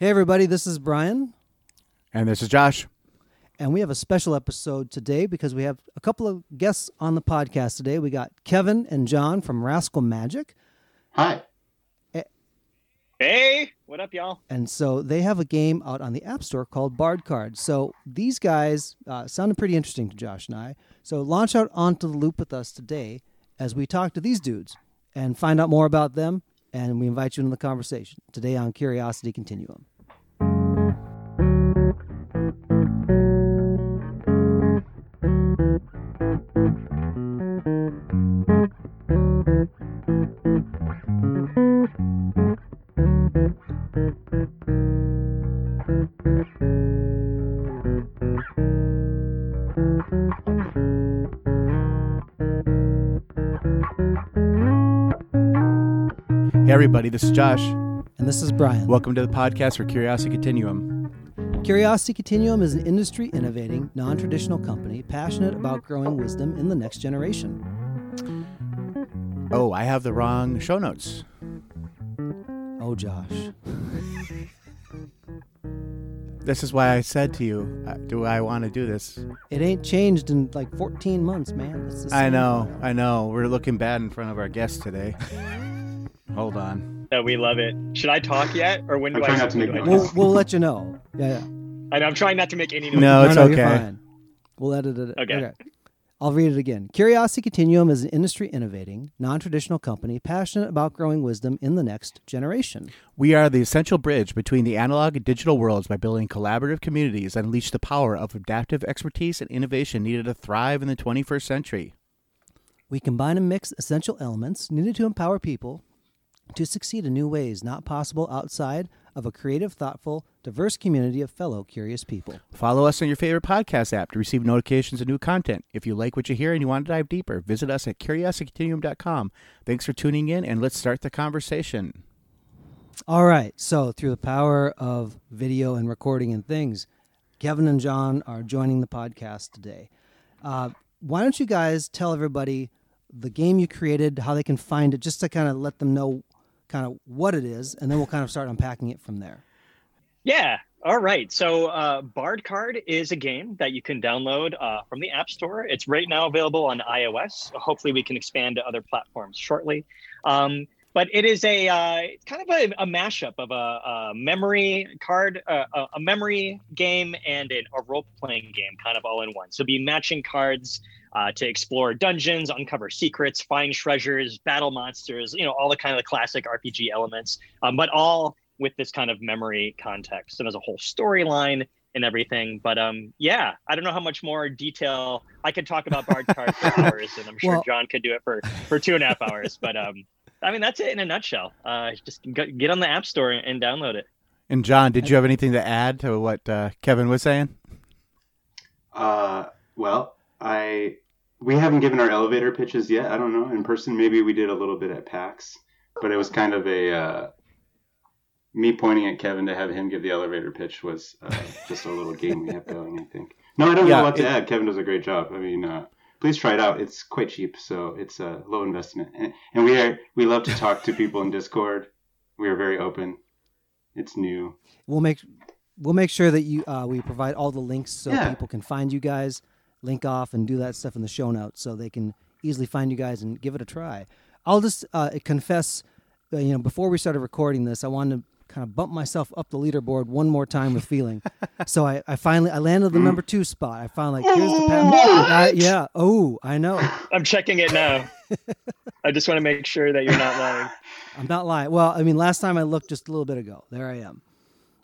Hey, everybody, this is Brian, And this is Josh. and we have a special episode today because we have a couple of guests on the podcast today. We got Kevin and John from Rascal Magic, Hi. Hey, what up, y'all? and so they have a game out on the App Store called Bard Cards. So these guys uh, sounded pretty interesting to Josh and I. So launch out onto the loop with us today as we talk to these dudes and find out more about them, and we invite you into the conversation today on Curiosity Continuum. Hey, everybody, this is Josh. And this is Brian. Welcome to the podcast for Curiosity Continuum. Curiosity Continuum is an industry innovating, non traditional company passionate about growing wisdom in the next generation. Oh, I have the wrong show notes. Oh, Josh. This is why I said to you, uh, do I want to do this? It ain't changed in like 14 months, man. I know. I know. We're looking bad in front of our guests today. Hold on. No, we love it. Should I talk yet, or when do I'm I? not to make do I- We'll, we'll let you know. Yeah, yeah. I know, I'm trying not to make any noise. No, it's no, okay. You're fine. We'll edit it. Okay. I'll read it again. Curiosity Continuum is an industry innovating, non traditional company passionate about growing wisdom in the next generation. We are the essential bridge between the analog and digital worlds by building collaborative communities that unleash the power of adaptive expertise and innovation needed to thrive in the 21st century. We combine and mix essential elements needed to empower people to succeed in new ways not possible outside of a creative, thoughtful, diverse community of fellow curious people. Follow us on your favorite podcast app to receive notifications of new content. If you like what you hear and you want to dive deeper, visit us at curiositycontinuum.com. Thanks for tuning in, and let's start the conversation. All right. So, through the power of video and recording and things, Kevin and John are joining the podcast today. Uh, why don't you guys tell everybody the game you created, how they can find it, just to kind of let them know kind of what it is, and then we'll kind of start unpacking it from there. Yeah. All right. So, uh, Bard Card is a game that you can download uh, from the App Store. It's right now available on iOS. Hopefully, we can expand to other platforms shortly. Um, but it is a uh, kind of a, a mashup of a, a memory card, uh, a, memory game, and an, a role playing game, kind of all in one. So, be matching cards uh, to explore dungeons, uncover secrets, find treasures, battle monsters, you know, all the kind of the classic RPG elements, um, but all with this kind of memory context. And there's a whole storyline and everything. But um, yeah, I don't know how much more detail I could talk about Bard Card for hours, and I'm sure Well- John could do it for for two and a half hours. But um, I mean, that's it in a nutshell. Uh, just go, get on the App Store and download it. And John, did you have anything to add to what uh, Kevin was saying? Uh, well, I we haven't given our elevator pitches yet. I don't know in person. Maybe we did a little bit at PAX, but it was kind of a uh, me pointing at Kevin to have him give the elevator pitch was uh, just a little game we have going. I think. No, I don't Yeah, have a lot to add. Kevin does a great job. I mean, uh, please try it out. It's quite cheap, so it's a low investment, and, and we are we love to talk to people in Discord. We are very open. It's new. We'll make we'll make sure that you uh, we provide all the links so Yeah. people can find you guys, link off, and do that stuff in the show notes so they can easily find you guys and give it a try. I'll just uh, confess, uh, you know, before we started recording this, I wanted to kind of bump myself up the leaderboard one more time with feeling. so I, I finally I landed the number two spot. I found like here's the path. Uh, yeah. Oh, I know. I'm checking it now. I just want to make sure that you're not lying. I'm not lying. Well, I mean, last time I looked just a little bit ago. There I am.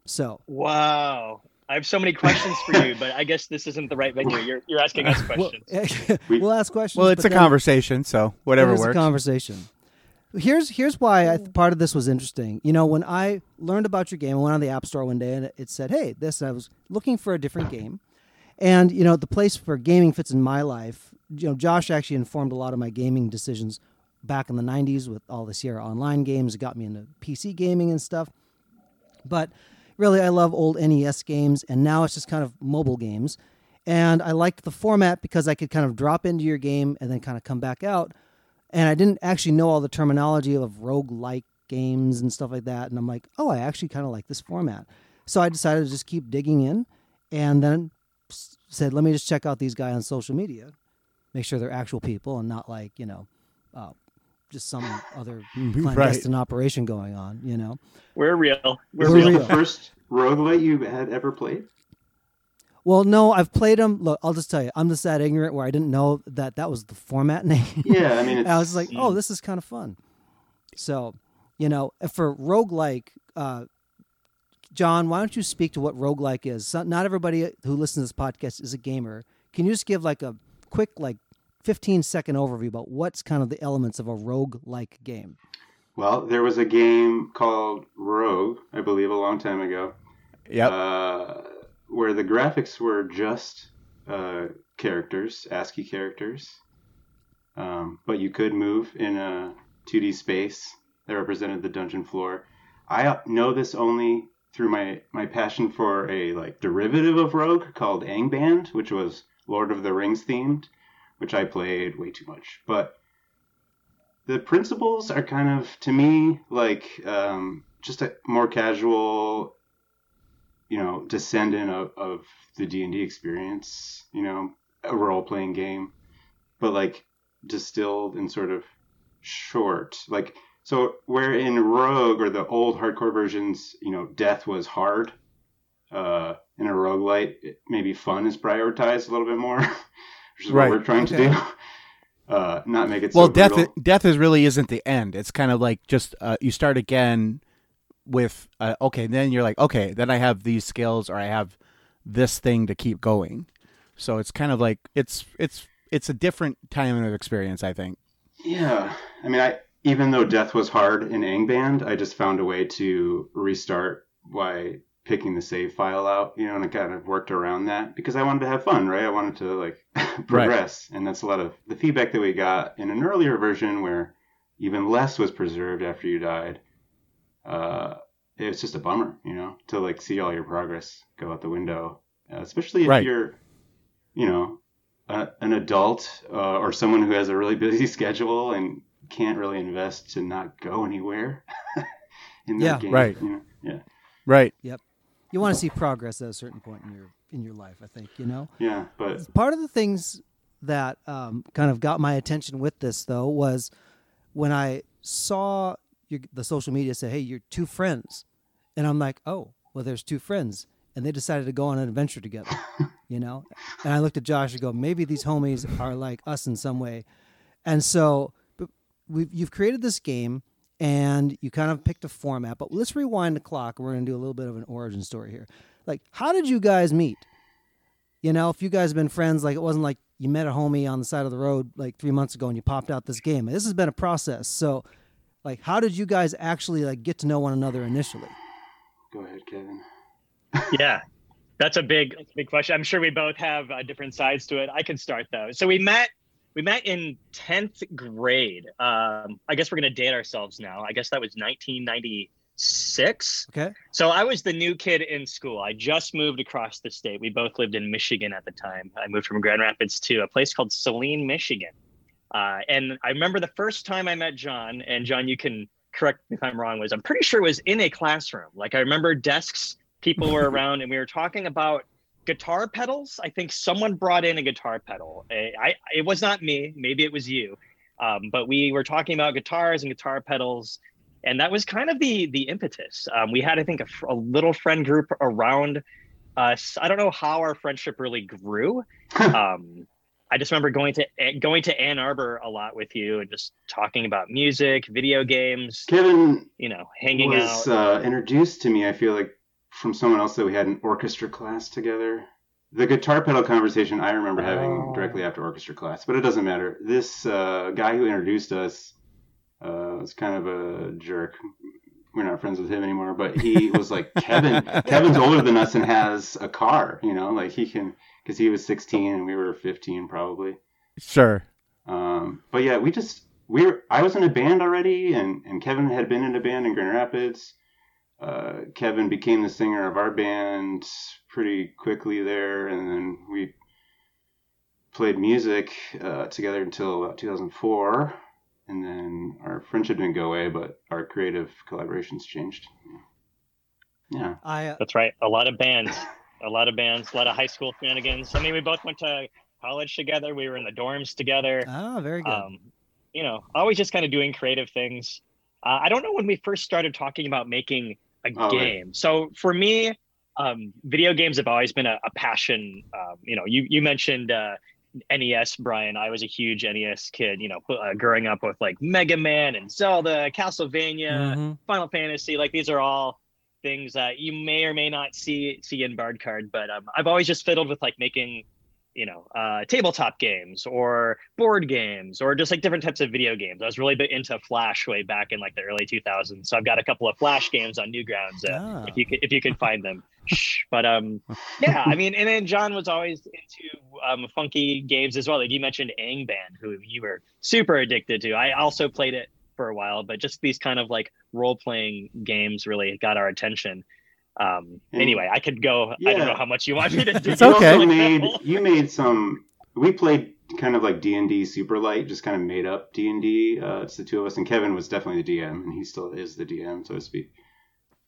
So Wow. I have so many questions for you, but I guess this isn't the right venue. You're, you're asking us uh, we'll, questions. We- we'll ask questions. Well, it's a conversation, so whatever it is works. a conversation. Here's here's why I, part of this was interesting. You know, when I learned about your game, I went on the App Store one day and it said, "Hey, this." I was looking for a different game, and you know, the place for gaming fits in my life. You know, Josh actually informed a lot of my gaming decisions back in the '90s with all the Sierra Online games. It got me into PC gaming and stuff. But really, I love old NES games, and now it's just kind of mobile games. And I liked the format because I could kind of drop into your game and then kind of come back out. And I didn't actually know all the terminology of rogue like games and stuff like that. And I'm like, oh, I actually kind of like this format. So I decided to just keep digging in, and then said, let me just check out these guys on social media, make sure they're actual people and not like you know, uh, just some other clandestine operation going on. You know. We're real. We're Was We're this real. real. the first roguelite you had ever played? Well, no, I've played them. Look, I'll just tell you, I'm just that ignorant where I didn't know that that was the format name. Yeah, I mean, it's, I was like, oh, this is kind of fun. So, you know, for roguelike, uh, John, why don't you speak to what roguelike is? Not everybody who listens to this podcast is a gamer. Can you just give like a quick, like 15 second overview about what's kind of the elements of a rogue like game? well, there was a game called Rogue, I believe, a long time ago. Yep. uh, where the graphics were just uh, characters, ASCII characters, um, but you could move in a 2D space that represented the dungeon floor. I know this only through my, my passion for a like derivative of Rogue called Angband, which was Lord of the Rings themed, which I played way too much. But the principles are kind of to me like um, just a more casual you know descendant of, of the d&d experience you know a role-playing game but like distilled and sort of short like so where in rogue or the old hardcore versions you know death was hard uh in a roguelite it, maybe fun is prioritized a little bit more which is Right. what we're trying Okay. to do uh not make it well, so death brutal. death is really isn't the end. It's kind of like just uh, you start again with uh, okay, then you're like okay, then I have these skills or I have this thing to keep going. So it's kind of like it's it's it's a different time of experience, I think. Yeah, I mean, I even though death was hard in Angband, I just found a way to restart by picking the save file out, you know, and I kind of worked around that because I wanted to have fun, right? I wanted to like progress, and that's a lot of the feedback that we got in an earlier version where even less was preserved after you died. Uh, it's just a bummer, you know, to like see all your progress go out the window, uh, especially if Right. you're, you know, a, an adult uh, or someone who has a really busy schedule and can't really invest to not go anywhere in that Yeah. game. Right. You know? Yeah. Right. You want to see progress at a certain point in your in your life, I think, you know? Yeah. But part of the things that um, kind of got my attention with this though was when I saw your, the social media say, "Hey, you're two friends," and I'm like, "Oh, well, there's two friends," and they decided to go on an adventure together, you know. And I looked at Josh and go, "Maybe these homies are like us in some way," and so but we've, you've created this game. And you kind of picked a format, but let's rewind the clock. We're going to do a little bit of an origin story here. Like, how did you guys meet? You know, if you guys have been friends, like it wasn't like you met a homie on the side of the road like three months ago and you popped out this game. This has been a process. So, like, how did you guys actually like get to know one another initially? go ahead, Kevin. yeah that's a big that's a big question i'm sure we both have uh, different sides to it i can start though so we met we met in 10th grade. Um, i guess we're going to date ourselves now. I guess that was 1996 Okay. so i was the new kid in school. I just moved across the state. We both lived in michigan at the time. I moved from grand rapids to a place called saline michigan. Uh, and i remember the first time i met john and john you can correct me if i'm wrong was i'm pretty sure it was in a classroom. Like i remember desks people were around and we were talking about guitar pedals. I think someone brought in a guitar pedal. I, I it was not me. Maybe it was you. Um, but we were talking about guitars and guitar pedals and that was kind of the the impetus. Um, we had i think a, a little friend group around us. I don't know how our friendship really grew. Um, i just remember going to going to ann arbor a lot with you and just talking about music video games Kevin you know hanging was out. uh, introduced to me, I feel like, from someone else that we had an orchestra class together. The guitar pedal conversation I remember having Oh. directly after orchestra class, but it doesn't matter. This uh, guy who introduced us uh, was kind of a jerk. We're not friends with him anymore, but he was like, Kevin, Kevin's older than us and has a car, you know, like he can, because he was 16 and we were 15 probably. Sure. Um, but yeah, we just we were. I was in a band already, and and Kevin had been in a band in Grand Rapids. Uh, Kevin became the singer of our band pretty quickly there, and then we played music uh, together until about 2004. and then our friendship didn't go away, but our creative collaborations changed. Yeah. I uh, That's right. A lot of bands, a lot of bands, a lot of high school shenanigans. I mean, we both went to college together. We were in the dorms together. Oh, very good. Um, you know, always just kind of doing creative things. Uh, I don't know when we first started talking about making a Oh, right. game. So for me, um, video games have always been a, a passion. Um, you know, you you mentioned uh, NES, Brian. I was a huge NES kid. You know, uh, growing up with like Mega Man and Zelda, Castlevania, Mhm. Final Fantasy. Like these are all things that you may or may not see see in Bard Card. But um, I've always just fiddled with like making, you know, uh, tabletop games or board games or just like different types of video games. I was really bit into Flash way back in like the early 2000s. So I've got a couple of Flash games on Newgrounds. Uh, Ah. If you could, if you could find them. But um, yeah, I mean, and then John was always into um, funky games as well. Like you mentioned Angband, who you were super addicted to. I also played it for a while, but just these kind of like role playing games really got our attention. Um, And- anyway, I could go. I don't know how much you want me to do. It's you okay. Also made you made some. We played kind of like D and D super light, just kind of made up D and D. Uh, it's the two of us, and Kevin was definitely the DM, and he still is the DM, so to speak.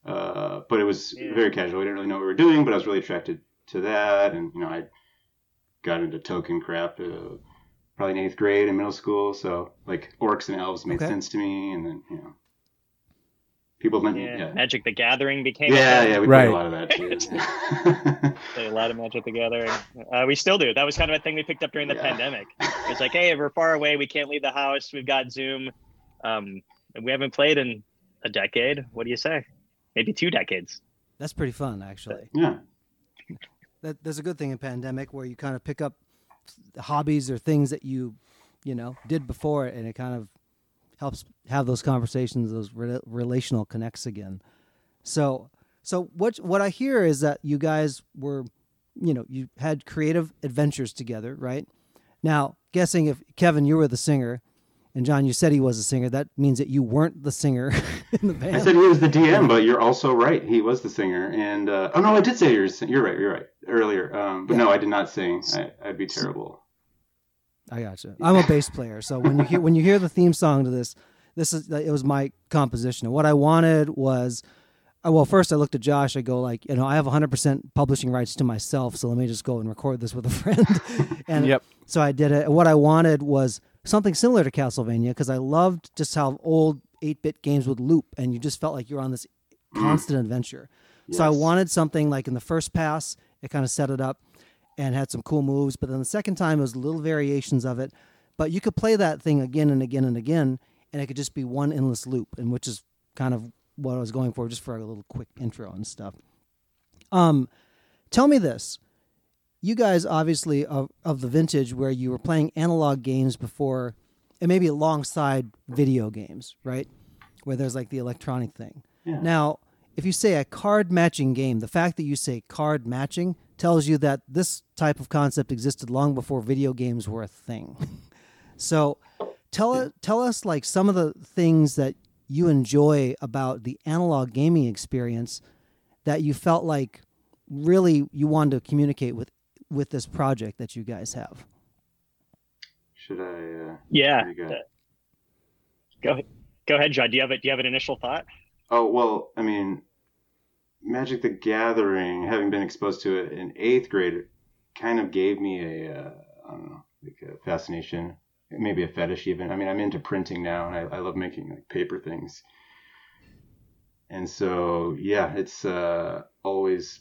Uh, but it was Yeah. very casual. We didn't really know what we were doing, but I was really attracted to that, and you know, I got into Tolkien crap. Uh, probably in eighth grade in middle school, so like orcs and elves made Okay. sense to me, and then you know, people meant Yeah. yeah. Magic the Gathering became Yeah, thing. yeah, we Right. played a lot of that too. Played a lot of Magic the Gathering. Uh, we still do. That was kind of a thing we picked up during the Yeah. pandemic. It's like, hey, we're far away. We can't leave the house. We've got Zoom. Um, and we haven't played in a decade. What do you say? Maybe two decades. That's pretty fun, actually. yeah. That there's a good thing in pandemic where you kind of pick up hobbies or things that you, you know, did before, and it kind of helps have those conversations, those re- relational connects again. So, so what what I hear is that you guys were, you know, you had creative adventures together, right? Now, guessing if Kevin, you were the singer, and John, you said he was a singer, that means that you weren't the singer in the band. I said he was the DM, but you're also right. He was the singer. And uh, oh no, I did say you're you're right. You're right earlier. Um, but Yeah. no, I did not sing. I, I'd be terrible. I gotcha. I'm a bass player, so when you hear when you hear the theme song to this, this is it was my composition. And what I wanted was, uh, well, first I looked at Josh. I go like, you know, I have 100% publishing rights to myself, so let me just go and record this with a friend. and Yep. so I did it. And what I wanted was something similar to Castlevania because I loved just how old 8-bit games would loop, and you just felt like you're on this constant adventure. So I wanted something like in the first pass, it kind of set it up and had some cool moves. But then the second time, it was little variations of it. But you could play that thing again and again and again, and it could just be one endless loop, and which is kind of what I was going for, just for a little quick intro and stuff. Um, tell me this: you guys obviously of, of the vintage where you were playing analog games before, and maybe alongside video games, right? Where there's like the electronic thing. Yeah. Now, if you say a card matching game, the fact that you say card matching tells you that this type of concept existed long before video games were a thing. so, tell tell us like some of the things that you enjoy about the analog gaming experience that you felt like really you wanted to communicate with with this project that you guys have. Should I? Uh, Yeah. Go? good. Uh, Go go ahead, John. Do you have it? Do you have an initial thought? oh well, I mean, Magic the Gathering, having been exposed to it in eighth grade, kind of gave me a uh, I don't know, like a fascination, maybe a fetish even. I mean, I'm into printing now, and I, I love making like paper things. And so, yeah, it's uh, always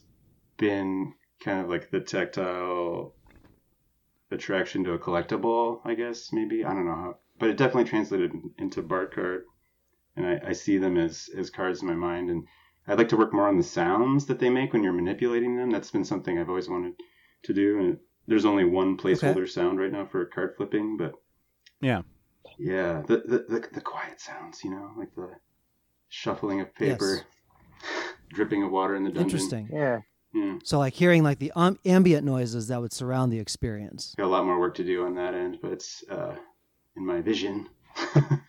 been kind of like the tactile attraction to a collectible, I guess, maybe. I don't know how, but it definitely translated into Bard card. And I, I see them as, as cards in my mind. And I'd like to work more on the sounds that they make when you're manipulating them. That's been something I've always wanted to do. And there's only one placeholder sound right now for card flipping, but Yeah. yeah, the, the, the, the quiet sounds, you know, like the shuffling of paper, dripping of water in the dungeon. Interesting. Yeah. Yeah. So like hearing like the um, ambient noises that would surround the experience. Got a lot more work to do on that end, but it's uh, in my vision.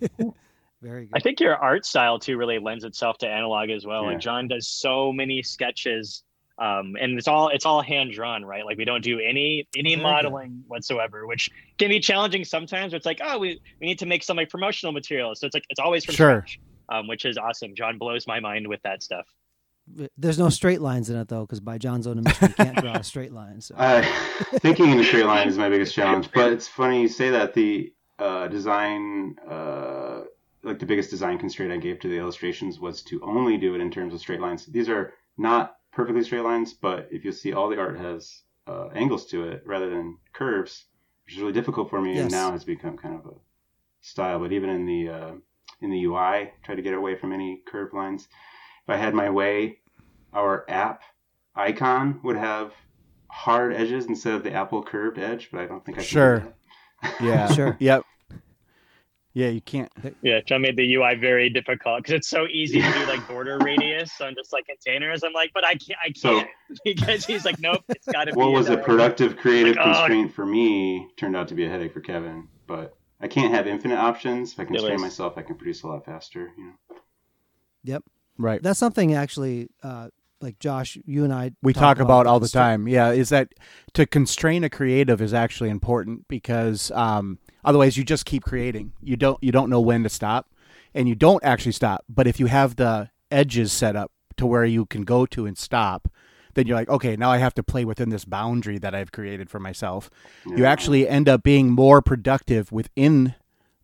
Very good. I think your art style too really lends itself to analog as well. Yeah. Like John does so many sketches Um, and it's all it's all hand drawn, right? Like we don't do any any Very good. modeling whatsoever, which can be challenging sometimes. It's like, oh, we, we need to make some like promotional material, so it's like it's always from Sure. scratch, um, which is awesome. John blows my mind with that stuff. There's no straight lines in it though, because by John's own admission, you can't draw a straight line. So Uh, thinking in a straight line is my biggest challenge. But it's funny you say that. The uh, design, uh, like the biggest design constraint I gave to the illustrations was to only do it in terms of straight lines. These are not perfectly straight lines, but if you see, all the art has uh, angles to it rather than curves, which is really difficult for me, Yes. and now has become kind of a style. But even in the uh, in the UI, try to get away from any curved lines. If I had my way, our app icon would have hard edges instead of the Apple curved edge, but I don't think I can. do Sure. that. Yeah. Sure. Yep. Yeah, you can't. Yeah, John made the UI very difficult because it's so easy to do like border radius on just like containers. I'm like, but I can't, I can't because he's like, nope, it's got to be. What was a productive creative Like, oh. constraint for me turned out to be a headache for Kevin. But I can't have infinite options. If I constrain myself, I can produce a lot faster. You know. yep, Right. that's something actually. Uh, like Josh, you and I we talk about all the stra- time. Yeah, is that to constrain a creative is actually important because um, otherwise you just keep creating. You don't you don't know when to stop, and you don't actually stop. But if you have the edges set up to where you can go to and stop, then you're like, okay, now I have to play within this boundary that I've created for myself. You actually end up being more productive within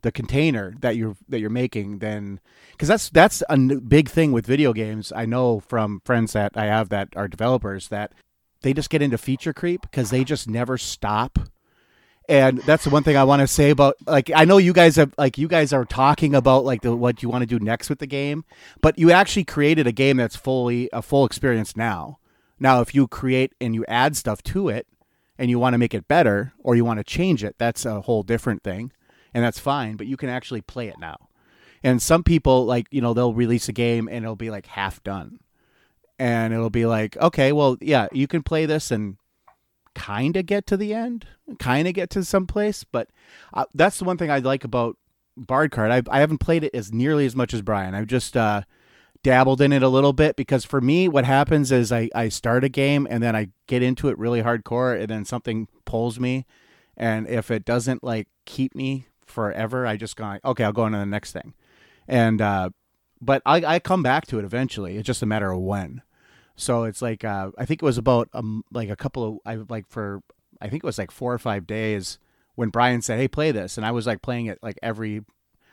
the container that you're that you're making then because that's that's a big thing with video games. I know from friends that I have that are developers that they just get into feature creep because they just never stop. And that's the one thing I want to say about like I know you guys have like you guys are talking about like the what you want to do next with the game, but you actually created a game that's fully a full experience now. Now if you create and you add stuff to it and you want to make it better or you want to change it, that's a whole different thing. And that's fine, but you can actually play it now. And some people like, you know, they'll release a game and it'll be like half done. And it'll be like, okay, well, yeah, you can play this and kind of get to the end, kind of get to some place, but uh, that's the one thing I like about Bard Card. I I haven't played it as nearly as much as Brian. I've just uh dabbled in it a little bit because for me what happens is I I start a game and then I get into it really hardcore and then something pulls me and if it doesn't like keep me forever, I just go like, okay, I'll go on to the next thing. And uh but I I come back to it eventually. It's just a matter of when. So it's like uh, I think it was about um like a couple of I like for I think it was like four or five days when Brian said, "Hey, play this," and I was like playing it like every.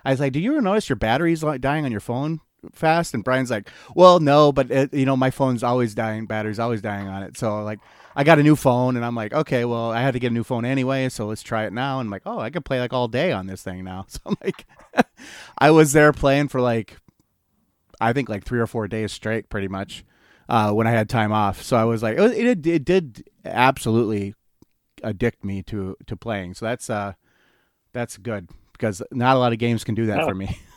I was like, "Do you ever notice your battery's like dying on your phone fast?" And Brian's like, "Well, no, but it, you know my phone's always dying, battery's always dying on it." So like I got a new phone, and I'm like, "Okay, well I had to get a new phone anyway, so let's try it now." And I'm like, "Oh, I could play like all day on this thing now." So I'm like, I was there playing for like I think like three or four days straight, pretty much, uh, when I had time off. So I was like, it, was- it, it did absolutely addict me to to playing. So that's uh, that's good because not a lot of games can do that Oh. for me.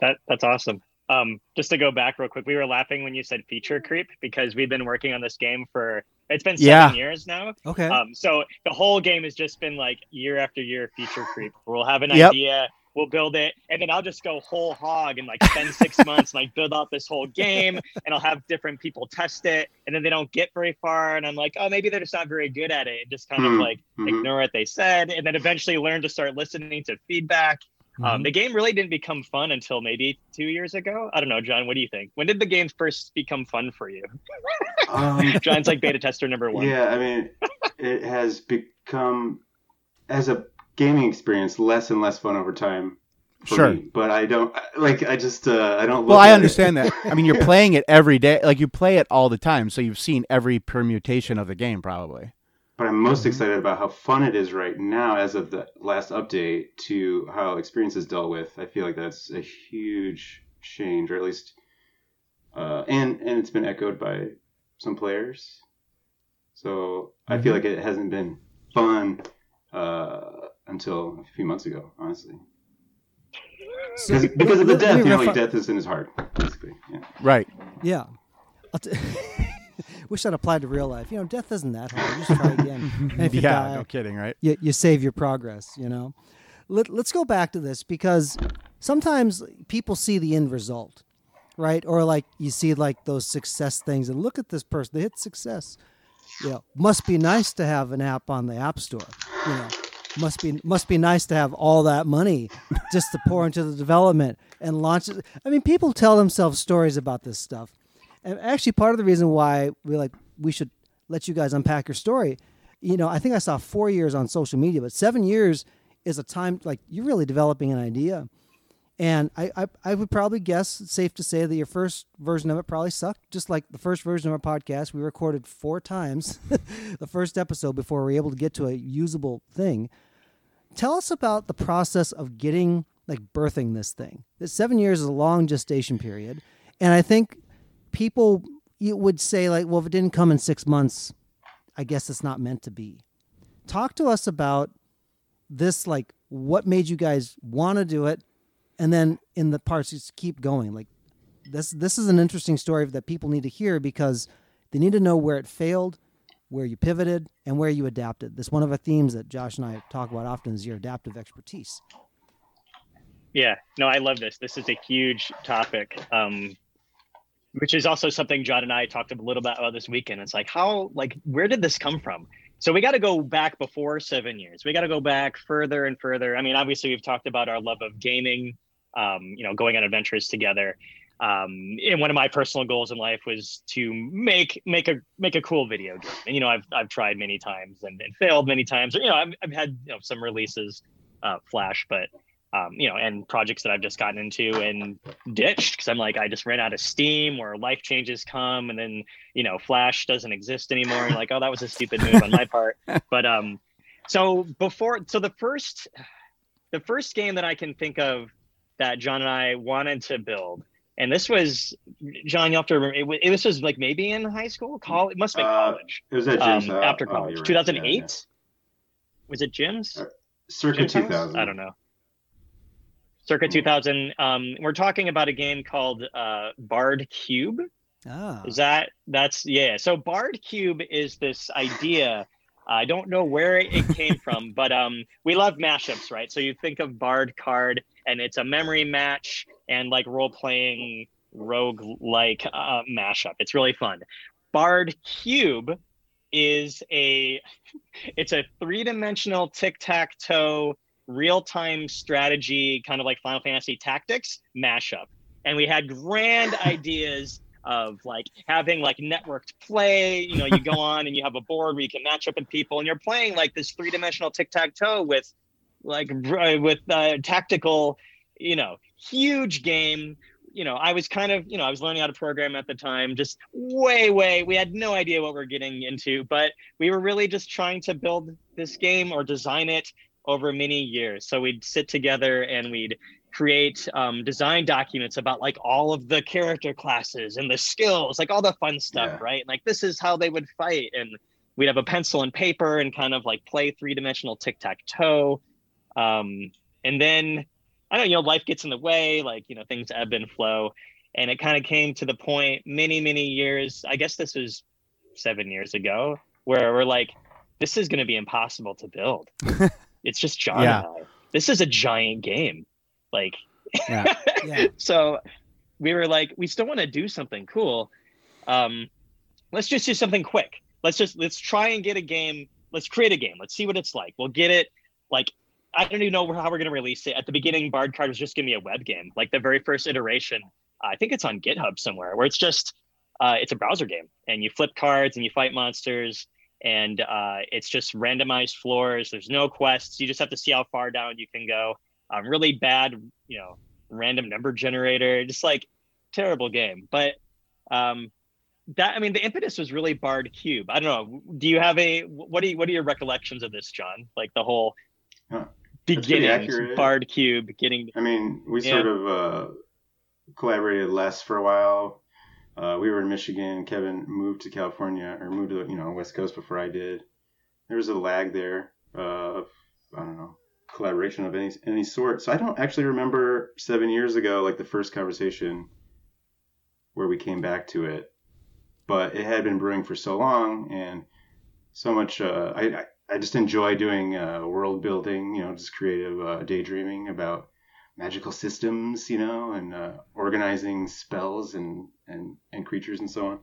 That that's awesome. Um, just to go back real quick, we were laughing when you said feature creep because we've been working on this game for it's been seven Yeah. years now. Okay. Um, so the whole game has just been like year after year feature creep. We'll have an Yep. idea, we'll build it, and then I'll just go whole hog and like spend six months and like build out this whole game, and I'll have different people test it, and then they don't get very far, and I'm like, oh, maybe they're just not very good at it, and just kind of Hmm. like Mhm. ignore what they said, and then eventually learn to start listening to feedback. Mm-hmm. Um, the game really didn't become fun until maybe two years ago. I don't know, John. What do you think? When did the game first become fun for you? Um, John's like beta tester number one. Yeah, I mean, it has become as a gaming experience less and less fun over time. For Sure. me. but I don't like. I just uh, I don't. Well, I at it- understand that. I mean, you're playing it every day, like you play it all the time, so you've seen every permutation of the game, probably. But I'm most Mhm. excited about how fun it is right now, as of the last update, to how experience is dealt with. I feel like that's a huge change, or at least, uh, and and it's been echoed by some players. So I feel like it hasn't been fun uh, until a few months ago, honestly, So, because, because of the death. You know, like death is in his heart, basically. Yeah. Right. Yeah. Wish that applied to real life. You know, death isn't that hard. You just try again. And if you yeah. die, No kidding. Right. you, you save your progress, you know? Let, let's go back to this because sometimes people see the end result. right? Or like you see like those success things and look at this person, they hit success. You know, must be nice to have an app on the App Store. You know, must be must be nice to have all that money just to pour into the development and launch it. I mean, people tell themselves stories about this stuff. And actually part of the reason why we like we should let you guys unpack your story, you know, I think I saw 4 years on social media, but 7 years is a time like you're really developing an idea. And I, I, I would probably guess safe to say that your first version of it probably sucked, just like the first version of our podcast. We recorded four times the first episode before we were able to get to a usable thing. Tell us about the process of getting like birthing this thing. That seven years is a long gestation period, and I think people you would say like, well, if it didn't come in six months, I guess it's not meant to be. Talk to us about this, like what made you guys want to do it, and then in the parts just keep going. Like this, this is an interesting story that people need to hear because they need to know where it failed, where you pivoted, and where you adapted. This one of the themes that Josh and I talk about often is your adaptive expertise. Yeah, no, I love this. This is a huge topic, um, which is also something John and I talked a little bit about this weekend. It's like how, like, where did this come from? So we got to go back before seven years. We got to go back further and further. I mean, obviously, we've talked about our love of gaming, um, you know, going on adventures together. Um, and one of my personal goals in life was to make make a make a cool video game. And you know, I've I've tried many times and, and failed many times. You know, I've, I've had you know some releases, uh, Flash, but um, you know, and projects that I've just gotten into and ditched because I'm like, I just ran out of steam or life changes come and then, you know, Flash doesn't exist anymore. And like, oh, that was a stupid move on my part. But um, so before, so the first, the first game that I can think of that John and I wanted to build, and this was, John, you have to remember, it, was, this was like maybe in high school, college, it must have been Uh, college. It was at Um, uh, after oh, college, you're right. 2008. Yeah, yeah. Was it Jim's? Uh, Circa Jim's house? 2000. I don't know. Circa 2000. Um, we're talking about a game called uh, Bard Cube. Ah, Is that that's yeah? So Bard Cube is this idea. I don't know where it came from, but um, we love mashups, right? So you think of Bard card, and it's a memory match and like role playing rogue like uh, mashup. It's really fun. Bard Cube is a it's a three dimensional tic tac toe real time strategy, kind of like Final Fantasy Tactics mashup. And we had grand ideas of like having like networked play. You know, you go on and you have a board where you can match up with people, and you're playing like this three dimensional tic tac toe with like with uh, tactical, you know, huge game. You know, I was kind of, you know, I was learning how to program at the time, just way, way, we had no idea what we are getting into, but we were really just trying to build this game or design it over many years. So we'd sit together and we'd create um, design documents about like all of the character classes and the skills, like all the fun stuff, Yeah. right? Like this is how they would fight, and we'd have a pencil and paper and kind of like play three dimensional tic tac toe. Um, and then I don't know, you know, life gets in the way, like you know, things ebb and flow, and it kind of came to the point many, many years. I guess this was seven years ago, where we're like, this is going to be impossible to build. it's just John Yeah. and I. This is a giant game. Like, Yeah. yeah. so we were like, we still want to do something cool. Um, let's just do something quick. Let's just let's try and get a game. Let's create a game. Let's see what it's like. We'll get it. Like I don't even know how we're gonna release it. At the beginning, Bard Card was just gonna be a web game. Like the very first iteration, I think it's on GitHub somewhere, where it's just uh, it's a browser game, and you flip cards and you fight monsters, and uh, it's just randomized floors. There's no quests. You just have to see how far down you can go. Um, really bad, you know, random number generator. Just like terrible game. But um, that I mean, the impetus was really Bard Cube. I don't know. Do you have a what? Do you, what are your recollections of this, John? Like the whole Huh. That's pretty beginnings, accurate. Bard Cube, getting I mean, we Yeah. sort of uh, collaborated less for a while. Uh, we were in Michigan. Kevin moved to California or moved to you know West Coast before I did. There was a lag there uh, of I don't know collaboration of any any sort. So I don't actually remember seven years ago like the first conversation where we came back to it, but it had been brewing for so long and so much. Uh, I, I just enjoy doing uh, world building. You know, just creative uh, daydreaming about magical systems, you know, and uh, organizing spells and, and and creatures and so on.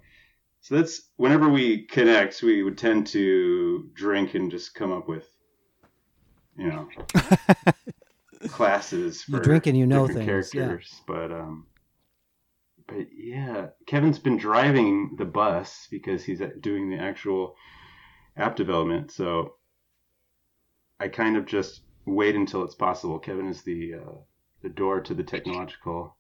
So that's whenever we connect, we would tend to drink and just come up with, you know, classes for You drink and you know things, yeah. characters. But um, but yeah, Kevin's been driving the bus because he's uh, doing the actual app development. So I kind of just wait until it's possible. Kevin is the uh, the door to the technological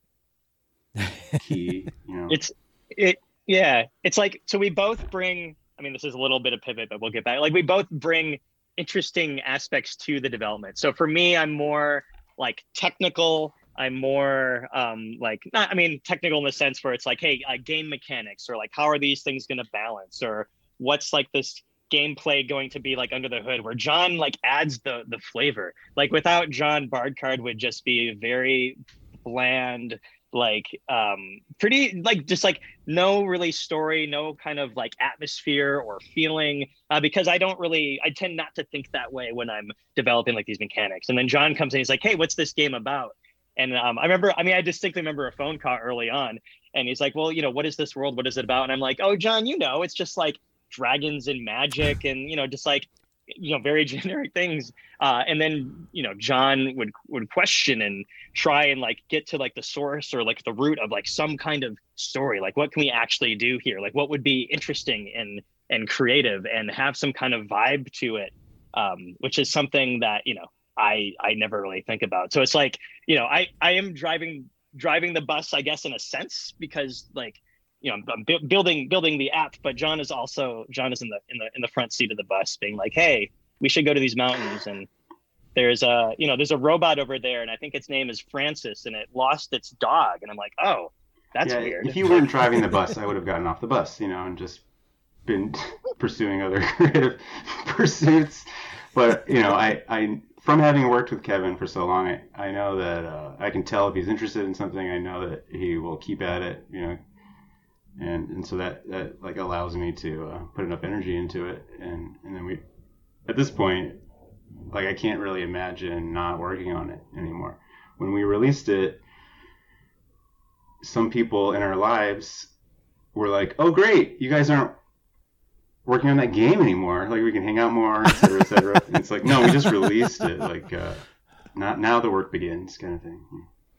key. You know, it's it yeah it's like so we both bring i mean this is a little bit of pivot but we'll get back like we both bring interesting aspects to the development so for me i'm more like technical i'm more um like not i mean technical in the sense where it's like hey uh, game mechanics or like how are these things going to balance or what's like this gameplay going to be like under the hood where john like adds the the flavor. Like without john bard card would just be very bland like um pretty like just like no really story no kind of like atmosphere or feeling uh, because i don't really i tend not to think that way when i'm developing like these mechanics. And then john comes in he's like hey what's this game about? And um, i remember i mean i distinctly remember a phone call early on and he's like well you know what is this world? What is it about? And i'm like oh john you know it's just like dragons and magic and you know just like you know very generic things. Uh, and then you know john would would question and try and like get to like the source or like the root of like some kind of story. Like what can we actually do here? Like what would be interesting and and creative and have some kind of vibe to it um, which is something that you know i i never really think about. So it's like you know i i am driving driving the bus i guess in a sense because like you know I'm bu- building building the app but john is also john is in the in the in the front seat of the bus being like hey we should go to these mountains and there's a you know there's a robot over there and i think its name is francis and it lost its dog and i'm like oh that's yeah, weird If you weren't driving the bus, I would have gotten off the bus, you know, and just been pursuing other creative pursuits. But you know, I, I from having worked with Kevin for so long, I, I know that uh, I can tell if he's interested in something. I know that he will keep at it, you know, and and so that that like allows me to uh, put enough energy into it, and and then we, at this point, like I can't really imagine not working on it anymore. When we released it, some people in our lives were like, "Oh, great, you guys aren't working on that game anymore. Like we can hang out more, et cetera, et cetera." and it's like, no, we just released it. Like, uh, not now the work begins, kind of thing.